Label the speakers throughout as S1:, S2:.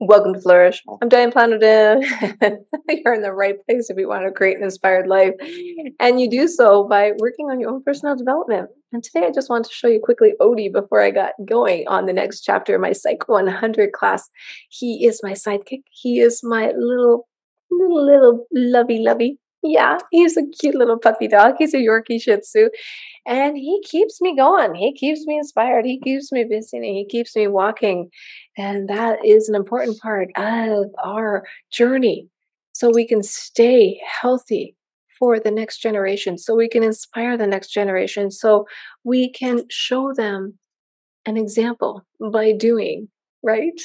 S1: Welcome to Flourish. Oh. I'm Diane Planodin. You're in the right place if you want to create an inspired life. And you do so by working on your own personal development. And today I just want to show you quickly Odie before I got going on the next chapter of my Psych 100 class. He is my sidekick. He is my little, little, little lovey lovey yeah, he's a cute little puppy dog. He's a Yorkie Shih Tzu. And he keeps me going. He keeps me inspired. He keeps me busy. and He keeps me walking. And that is an important part of our journey. So we can stay healthy for the next generation. So we can inspire the next generation. So we can show them an example by doing, right?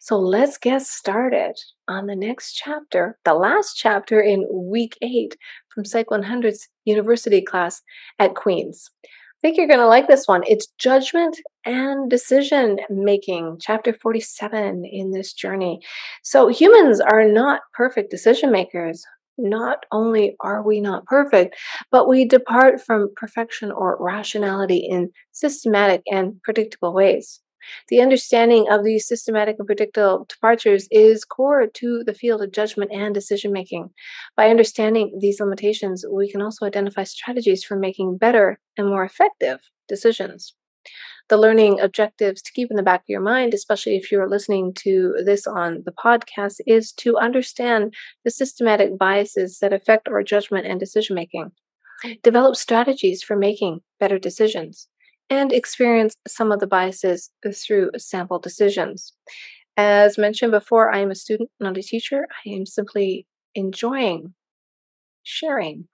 S1: So let's get started on the next chapter, the last chapter in week eight from Psych 100's university class at Queen's. I think you're going to like this one. It's judgment and decision making, chapter 47 in this journey. So, humans are not perfect decision makers. Not only are we not perfect, but we depart from perfection or rationality in systematic and predictable ways. The understanding of these systematic and predictable departures is core to the field of judgment and decision making. By understanding these limitations, we can also identify strategies for making better and more effective decisions. The learning objectives to keep in the back of your mind, especially if you're listening to this on the podcast, is to understand the systematic biases that affect our judgment and decision making. Develop strategies for making better decisions and experience some of the biases through sample decisions. As mentioned before, I am a student, not a teacher. I am simply enjoying sharing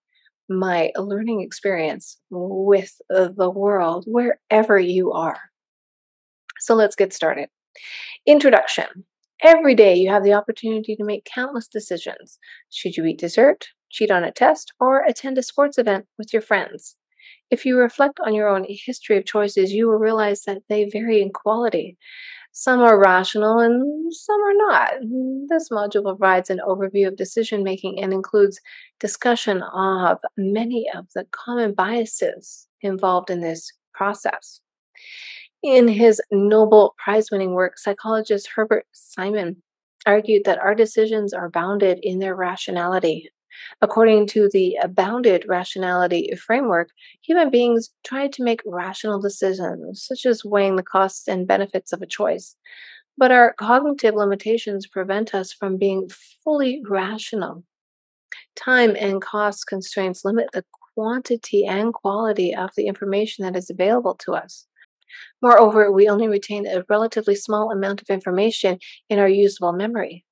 S1: my learning experience with the world wherever you are. So let's get started. Introduction. Every day you have the opportunity to make countless decisions. Should you eat dessert, cheat on a test, or attend a sports event with your friends? If you reflect on your own history of choices, you will realize that they vary in quality. Some are rational and some are not. This module provides an overview of decision making and includes discussion of many of the common biases involved in this process. In his Nobel Prize winning work, psychologist Herbert Simon argued that our decisions are bounded in their rationality According to the bounded rationality framework, human beings try to make rational decisions, such as weighing the costs and benefits of a choice. But our cognitive limitations prevent us from being fully rational. Time and cost constraints limit the quantity and quality of the information that is available to us. Moreover, we only retain a relatively small amount of information in our usable memory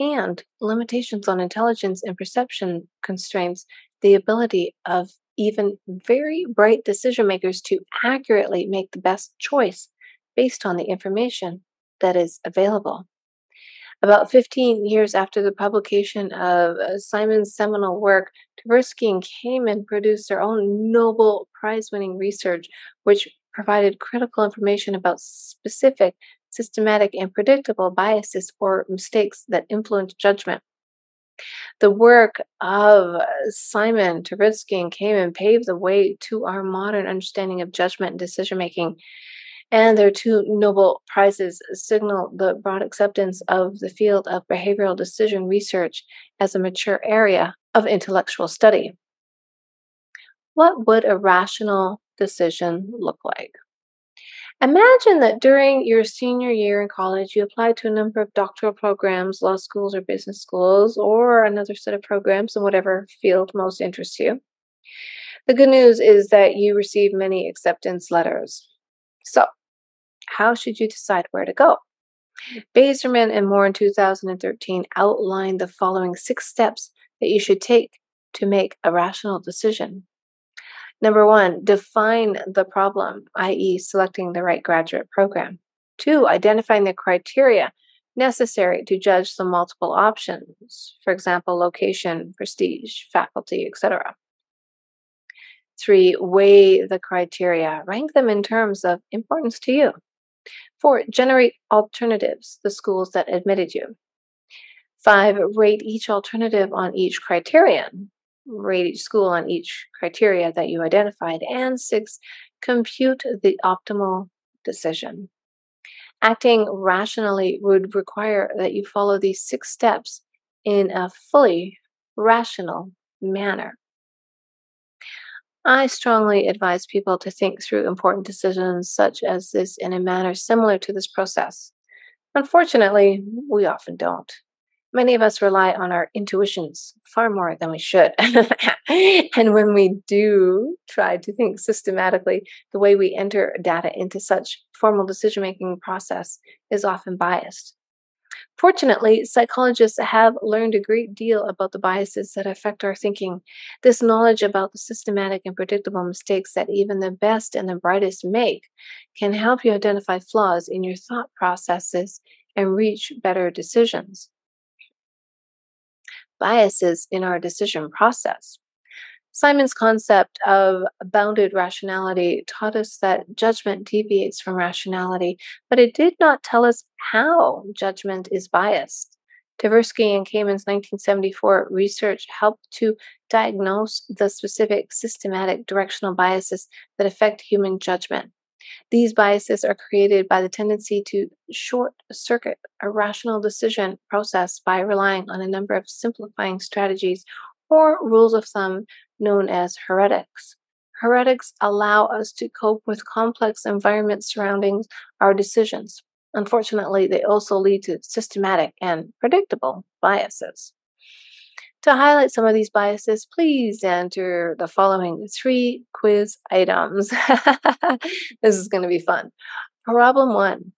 S1: and limitations on intelligence and perception constraints the ability of even very bright decision makers to accurately make the best choice based on the information that is available. About 15 years after the publication of uh, Simon's seminal work, Tversky and Kahneman produced their own Nobel Prize winning research, which provided critical information about specific systematic and predictable biases or mistakes that influence judgment. The work of Simon, Tversky, and Kahneman paved the way to our modern understanding of judgment and decision making. And their two Nobel Prizes signal the broad acceptance of the field of behavioral decision research as a mature area of intellectual study. What would a rational decision look like? Imagine that during your senior year in college, you applied to a number of doctoral programs, law schools or business schools, or another set of programs in whatever field most interests you. The good news is that you receive many acceptance letters. So, how should you decide where to go? Bazerman and Moore in 2013 outlined the following six steps that you should take to make a rational decision. Number one, define the problem, i.e., selecting the right graduate program. Two, identifying the criteria necessary to judge the multiple options, for example, location, prestige, faculty, etc. Three, weigh the criteria, rank them in terms of importance to you. Four, generate alternatives, the schools that admitted you. Five, rate each alternative on each criterion, rate each school on each criteria that you identified. And six, compute the optimal decision. Acting rationally would require that you follow these six steps in a fully rational manner. I strongly advise people to think through important decisions such as this in a manner similar to this process. Unfortunately, we often don't. Many of us rely on our intuitions far more than we should. and when we do try to think systematically, the way we enter data into such formal decision making process is often biased. Fortunately, psychologists have learned a great deal about the biases that affect our thinking. This knowledge about the systematic and predictable mistakes that even the best and the brightest make can help you identify flaws in your thought processes and reach better decisions biases in our decision process. Simon's concept of bounded rationality taught us that judgment deviates from rationality, but it did not tell us how judgment is biased. Tversky and Kahneman's 1974 research helped to diagnose the specific systematic directional biases that affect human judgment. These biases are created by the tendency to short circuit a rational decision process by relying on a number of simplifying strategies or rules of thumb known as heuristics. Heuristics allow us to cope with complex environments surrounding our decisions. Unfortunately, they also lead to systematic and predictable biases. To highlight some of these biases, please enter the following three quiz items. this is going to be fun. Problem one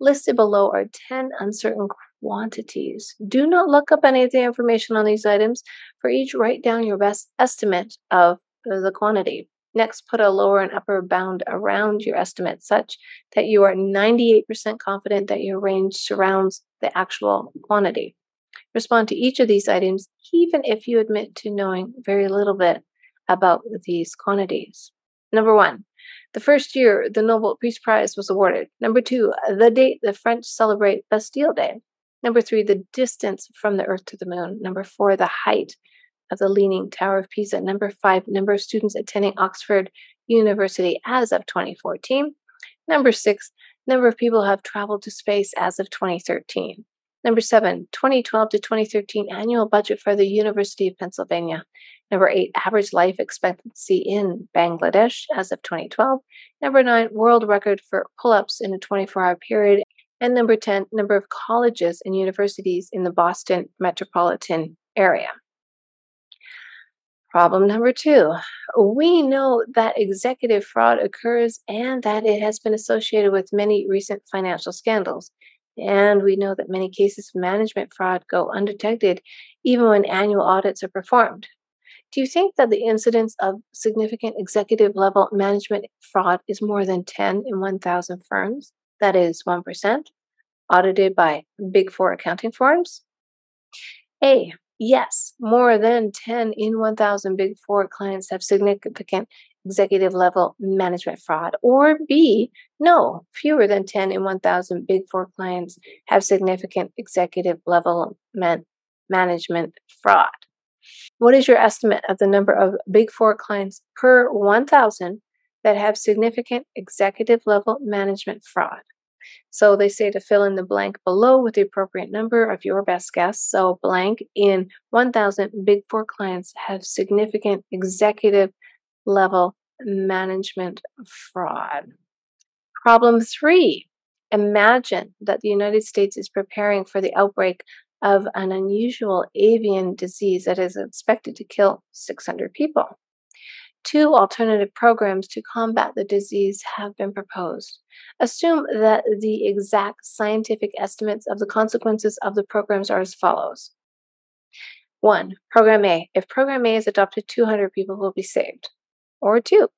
S1: listed below are 10 uncertain quantities. Do not look up any of the information on these items. For each, write down your best estimate of the quantity. Next, put a lower and upper bound around your estimate such that you are 98% confident that your range surrounds the actual quantity. Respond to each of these items, even if you admit to knowing very little bit about these quantities. Number one, the first year the Nobel Peace Prize was awarded. Number two, the date the French celebrate Bastille Day. Number three, the distance from the Earth to the Moon. Number four, the height of the Leaning Tower of Pisa. Number five, number of students attending Oxford University as of 2014. Number six, number of people who have traveled to space as of 2013. Number seven, 2012 to 2013 annual budget for the University of Pennsylvania. Number eight, average life expectancy in Bangladesh as of 2012. Number nine, world record for pull ups in a 24 hour period. And number 10, number of colleges and universities in the Boston metropolitan area. Problem number two we know that executive fraud occurs and that it has been associated with many recent financial scandals. And we know that many cases of management fraud go undetected even when annual audits are performed. Do you think that the incidence of significant executive level management fraud is more than 10 in 1,000 firms? That is 1%, audited by Big Four accounting firms? A. Yes, more than 10 in 1,000 Big Four clients have significant executive level management fraud. Or B, no, fewer than 10 in 1,000 Big Four clients have significant executive level man- management fraud. What is your estimate of the number of Big Four clients per 1,000 that have significant executive level management fraud? So they say to fill in the blank below with the appropriate number of your best guess. So blank in 1,000 Big Four clients have significant executive level management fraud. Problem three imagine that the United States is preparing for the outbreak of an unusual avian disease that is expected to kill 600 people. Two alternative programs to combat the disease have been proposed. Assume that the exact scientific estimates of the consequences of the programs are as follows. One, Program A. If Program A is adopted, 200 people will be saved or two.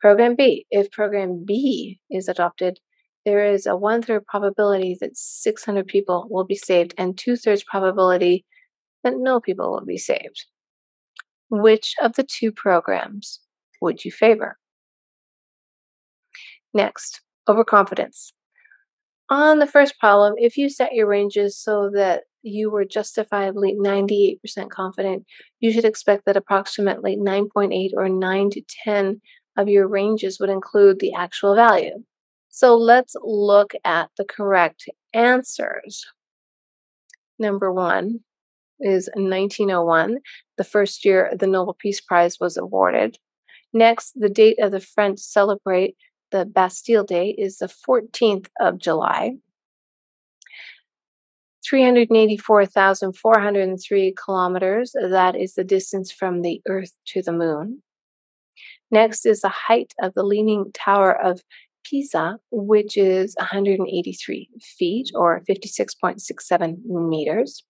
S1: Program B, if Program B is adopted, there is a one third probability that 600 people will be saved and two thirds probability that no people will be saved. Which of the two programs would you favor? Next, overconfidence. On the first problem, if you set your ranges so that you were justifiably 98% confident, you should expect that approximately 9.8 or 9 to 10 of your ranges would include the actual value. So let's look at the correct answers. Number one is 1901, the first year the Nobel Peace Prize was awarded. Next, the date of the French celebrate the Bastille Day is the 14th of July. 384,403 kilometers, that is the distance from the Earth to the Moon. Next is the height of the Leaning Tower of Pisa, which is 183 feet or 56.67 meters.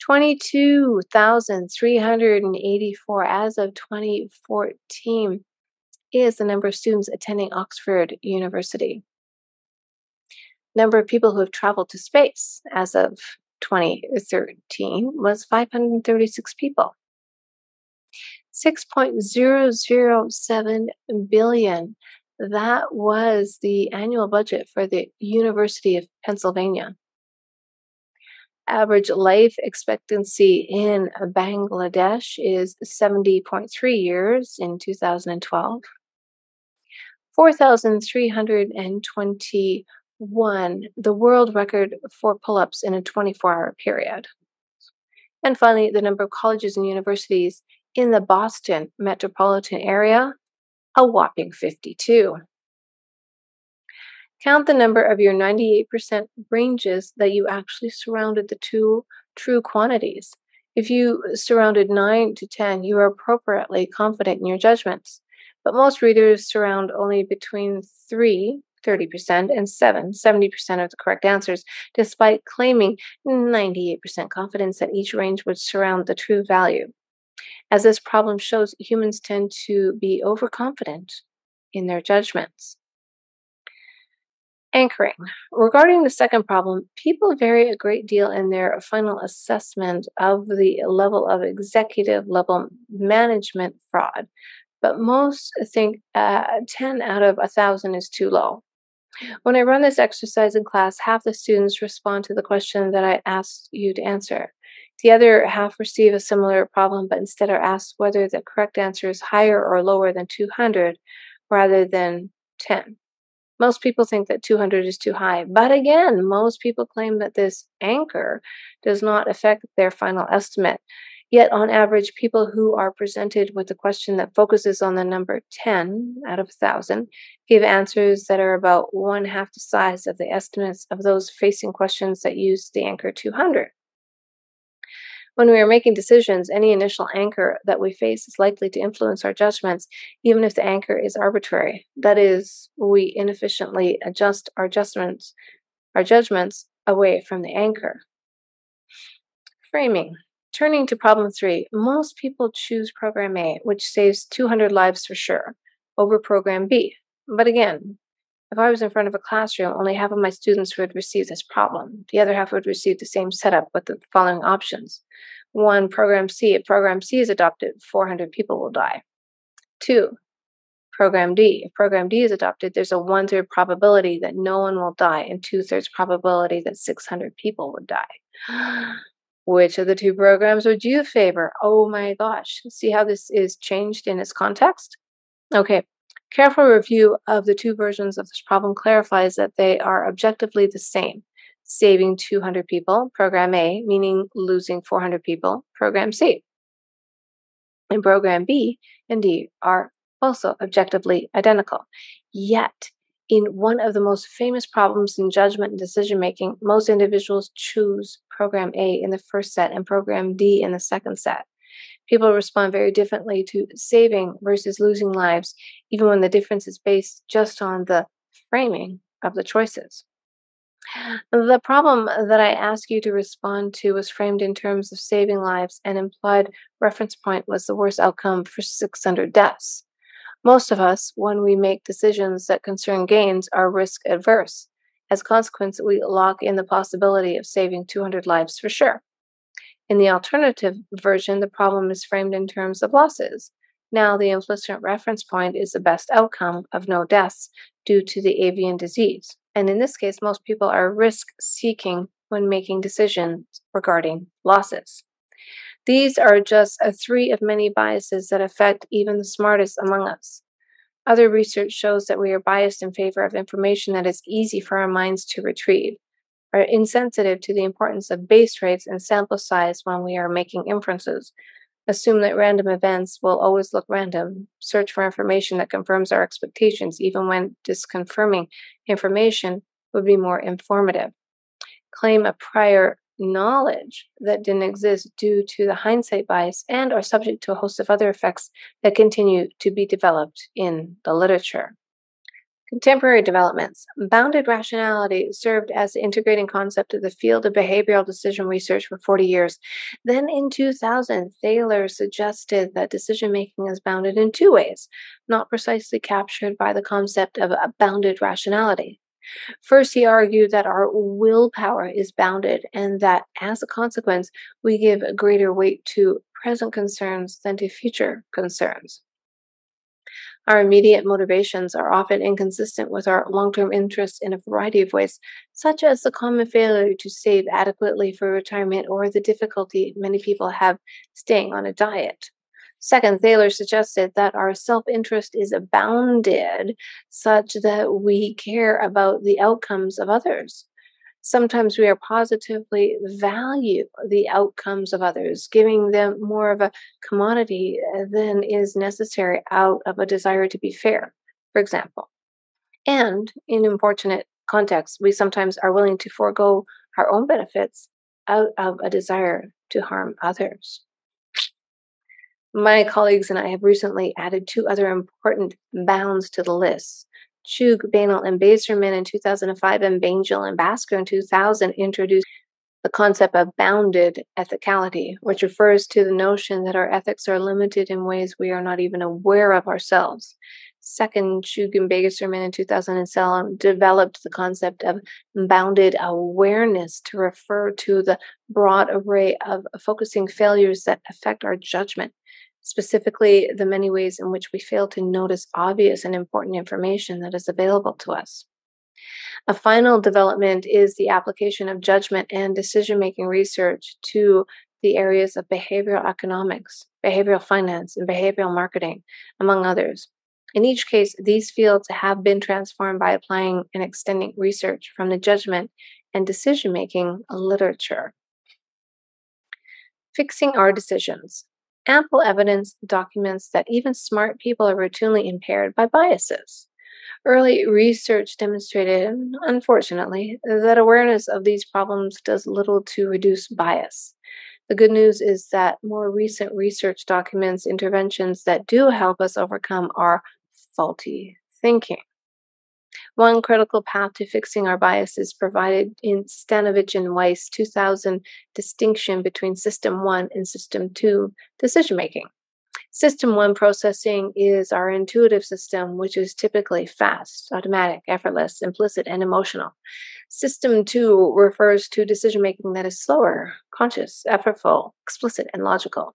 S1: 22,384 as of 2014 is the number of students attending Oxford University. Number of people who have traveled to space as of 2013 was 536 people. 6.007 billion. That was the annual budget for the University of Pennsylvania. Average life expectancy in Bangladesh is 70.3 years in 2012. 4,321, the world record for pull ups in a 24 hour period. And finally, the number of colleges and universities in the Boston metropolitan area, a whopping 52. Count the number of your 98% ranges that you actually surrounded the two true quantities. If you surrounded 9 to 10, you are appropriately confident in your judgments. But most readers surround only between 3, 30%, and 7, 70% of the correct answers, despite claiming 98% confidence that each range would surround the true value. As this problem shows, humans tend to be overconfident in their judgments. Anchoring. Regarding the second problem, people vary a great deal in their final assessment of the level of executive level management fraud, but most think uh, 10 out of 1,000 is too low. When I run this exercise in class, half the students respond to the question that I asked you to answer. The other half receive a similar problem, but instead are asked whether the correct answer is higher or lower than 200 rather than 10. Most people think that 200 is too high, but again, most people claim that this anchor does not affect their final estimate. Yet, on average, people who are presented with a question that focuses on the number 10 out of 1,000 give answers that are about one half the size of the estimates of those facing questions that use the anchor 200. When we are making decisions, any initial anchor that we face is likely to influence our judgments, even if the anchor is arbitrary. That is, we inefficiently adjust our judgments, our judgments away from the anchor. Framing. Turning to problem three, most people choose program A, which saves 200 lives for sure, over program B. But again, if I was in front of a classroom, only half of my students would receive this problem. The other half would receive the same setup with the following options. One, program C. If program C is adopted, 400 people will die. Two, program D. If program D is adopted, there's a one third probability that no one will die and two thirds probability that 600 people would die. Which of the two programs would you favor? Oh my gosh. See how this is changed in its context? Okay. Careful review of the two versions of this problem clarifies that they are objectively the same saving 200 people, program A, meaning losing 400 people, program C. And program B and D are also objectively identical. Yet, in one of the most famous problems in judgment and decision making, most individuals choose program A in the first set and program D in the second set. People respond very differently to saving versus losing lives, even when the difference is based just on the framing of the choices. The problem that I asked you to respond to was framed in terms of saving lives, and implied reference point was the worst outcome for 600 deaths. Most of us, when we make decisions that concern gains, are risk adverse. As a consequence, we lock in the possibility of saving 200 lives for sure. In the alternative version, the problem is framed in terms of losses. Now, the implicit reference point is the best outcome of no deaths due to the avian disease. And in this case, most people are risk seeking when making decisions regarding losses. These are just a three of many biases that affect even the smartest among us. Other research shows that we are biased in favor of information that is easy for our minds to retrieve, are insensitive to the importance of base rates and sample size when we are making inferences, assume that random events will always look random, search for information that confirms our expectations, even when disconfirming information would be more informative, claim a prior knowledge that didn't exist due to the hindsight bias and are subject to a host of other effects that continue to be developed in the literature. Contemporary developments. Bounded rationality served as the integrating concept of the field of behavioral decision research for 40 years. Then in 2000, Thaler suggested that decision making is bounded in two ways, not precisely captured by the concept of bounded rationality. First, he argued that our willpower is bounded and that as a consequence, we give greater weight to present concerns than to future concerns. Our immediate motivations are often inconsistent with our long term interests in a variety of ways, such as the common failure to save adequately for retirement or the difficulty many people have staying on a diet. Second, Thaler suggested that our self interest is bounded such that we care about the outcomes of others. Sometimes we are positively value the outcomes of others, giving them more of a commodity eh, than is necessary out of a desire to be fair, for example. And in unfortunate contexts, we sometimes are willing to forego our own benefits out of a desire to harm others. My colleagues and I have recently added two other important bounds to the list. Chugh, Bainall, and Bazerman in 2005 and Banaji and Bhaskar in 2000 introduced the concept of bounded ethicality, which refers to the notion that our ethics are limited in ways we are not even aware of ourselves. Second, Chugh and Bazerman in 2007 developed the concept of bounded awareness to refer to the broad array of focusing failures that affect our judgment specifically the many ways in which we fail to notice obvious and important information that is available to us. A final development is the application of judgment and decision making research to the areas of behavioral economics, behavioral finance, and behavioral marketing, among others. In each case, these fields have been transformed by applying and extending research from the judgment and decision making literature. Fixing our decisions. Ample evidence documents that even smart people are routinely impaired by biases. Early research demonstrated, unfortunately, that awareness of these problems does little to reduce bias. The good news is that more recent research documents interventions that do help us overcome our faulty thinking. One critical path to fixing our biases provided in Stanovich and Weiss 2000 distinction between System 1 and System 2 decision making. System 1 processing is our intuitive system, which is typically fast, automatic, effortless, implicit, and emotional. System 2 refers to decision making that is slower, conscious, effortful, explicit, and logical.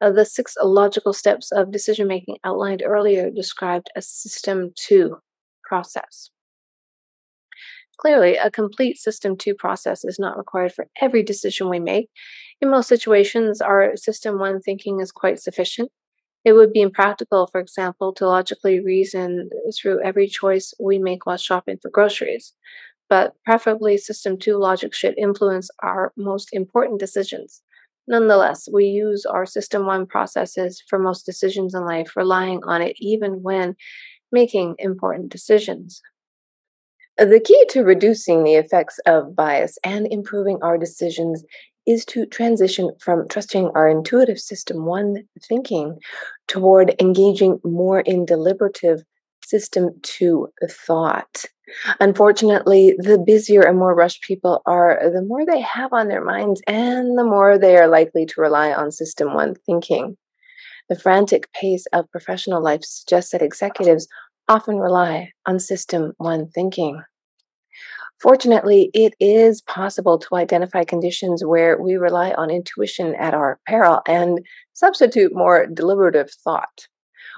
S1: Uh, the six logical steps of decision making outlined earlier described a System 2 process. Clearly, a complete System 2 process is not required for every decision we make. In most situations, our System 1 thinking is quite sufficient. It would be impractical, for example, to logically reason through every choice we make while shopping for groceries. But preferably, System 2 logic should influence our most important decisions. Nonetheless, we use our System 1 processes for most decisions in life, relying on it even when making important decisions. The key to reducing the effects of bias and improving our decisions is to transition from trusting our intuitive system one thinking toward engaging more in deliberative system two thought. Unfortunately, the busier and more rushed people are, the more they have on their minds and the more they are likely to rely on system one thinking. The frantic pace of professional life suggests that executives often rely on System 1 thinking. Fortunately, it is possible to identify conditions where we rely on intuition at our peril and substitute more deliberative thought.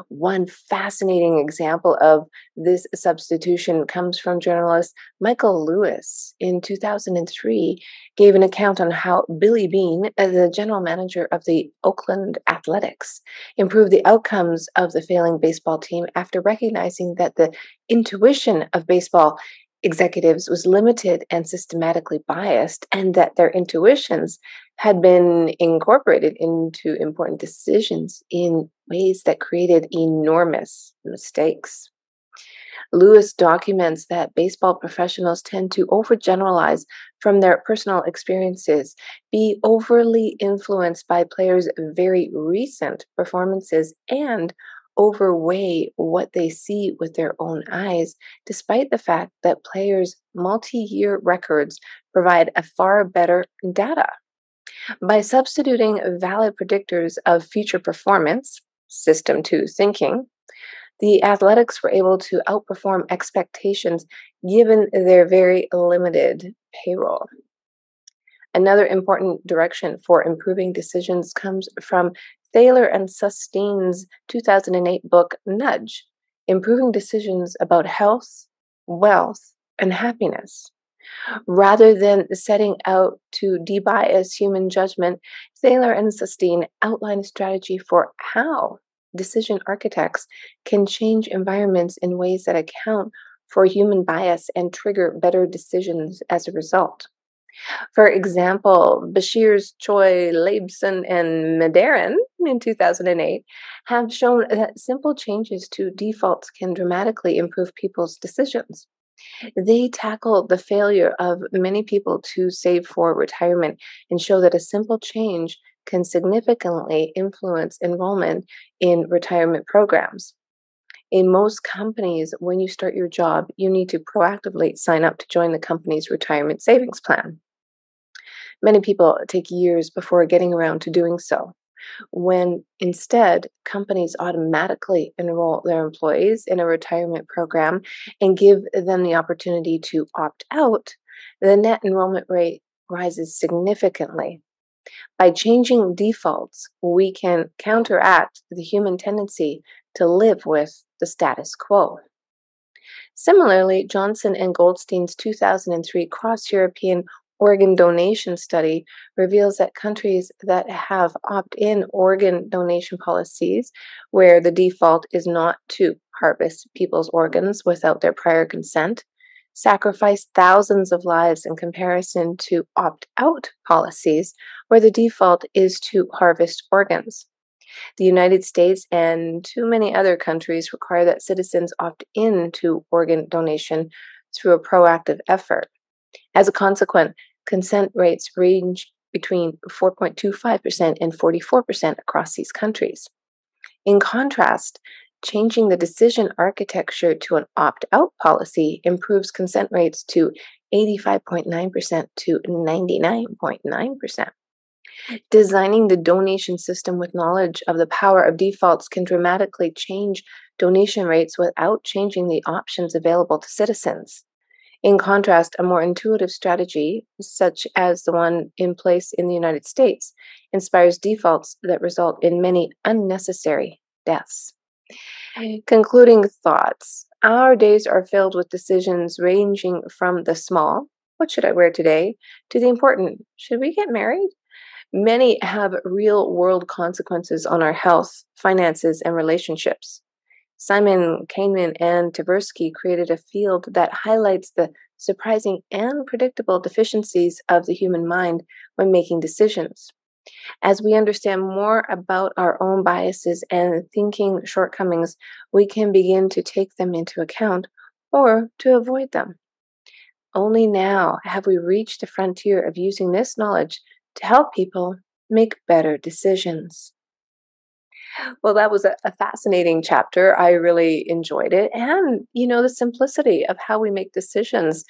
S1: One fascinating example of this substitution comes from journalist Michael Lewis. In 2003, gave an account on how Billy Beane, uh, the general manager of the Oakland Athletics, improved the outcomes of the failing baseball team after recognizing that the intuition of baseball executives was limited and systematically biased, and that their intuitions had been incorporated into important decisions in ways that created enormous mistakes. Lewis documents that baseball professionals tend to overgeneralize from their personal experiences, be overly influenced by players' very recent performances, and overweigh what they see with their own eyes, despite the fact that players' multi year records provide a far better data. By substituting valid predictors of future performance, System 2 thinking, the athletics were able to outperform expectations given their very limited payroll. Another important direction for improving decisions comes from Thaler and Sunstein's 2008 book Nudge Improving Decisions About Health, Wealth, and Happiness. Rather than setting out to debias human judgment, Thaler and Sunstein outline a strategy for how decision architects can change environments in ways that account for human bias and trigger better decisions as a result. For example, Beshears, Choi, Laibson, and Madrian in 2008 have shown that simple changes to defaults can dramatically improve people's decisions. They tackle the failure of many people to save for retirement and show that a simple change can significantly influence enrollment in retirement programs. In most companies, when you start your job, you need to proactively sign up to join the company's retirement savings plan. Many people take years before getting around to doing so. When instead, companies automatically enroll their employees in a retirement program and give them the opportunity to opt out, the net enrollment rate rises significantly. By changing defaults, we can counteract the human tendency to live with the status quo. Similarly, Johnson and Goldstein's 2003 cross European organ donation study reveals that countries that have opt in organ donation policies, where the default is not to harvest people's organs without their prior consent, sacrifice thousands of lives in comparison to opt out policies, where the default is to harvest organs. The United States and too many other countries require that citizens opt in to organ donation through a proactive effort. As a consequence, consent rates range between 4.25% and 44% across these countries. In contrast, changing the decision architecture to an opt out policy improves consent rates to 85.9% to 99.9%. Designing the donation system with knowledge of the power of defaults can dramatically change donation rates without changing the options available to citizens. In contrast, a more intuitive strategy, such as the one in place in the United States, inspires defaults that result in many unnecessary deaths. Concluding thoughts Our days are filled with decisions ranging from the small, what should I wear today, to the important, should we get married? Many have real world consequences on our health, finances, and relationships. Simon Kahneman and Tversky created a field that highlights the surprising and predictable deficiencies of the human mind when making decisions. As we understand more about our own biases and thinking shortcomings, we can begin to take them into account or to avoid them. Only now have we reached the frontier of using this knowledge to help people make better decisions. Well, that was a, fascinating chapter. I really enjoyed it. And, you know, the simplicity of how we make decisions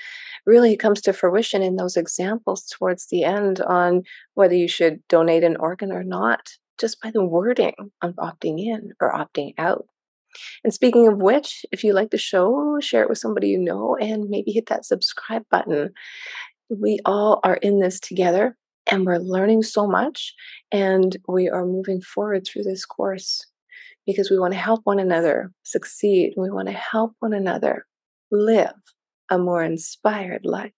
S1: really comes to fruition in those examples towards the end on whether you should donate an organ or not, just by the wording of opting in or opting out. And speaking of which, if you like the show, share it with somebody you know and maybe hit that subscribe button. We all are in this together and we're learning so much and we are moving forward through this course because we want to help one another succeed. We want to help one another live a more inspired life.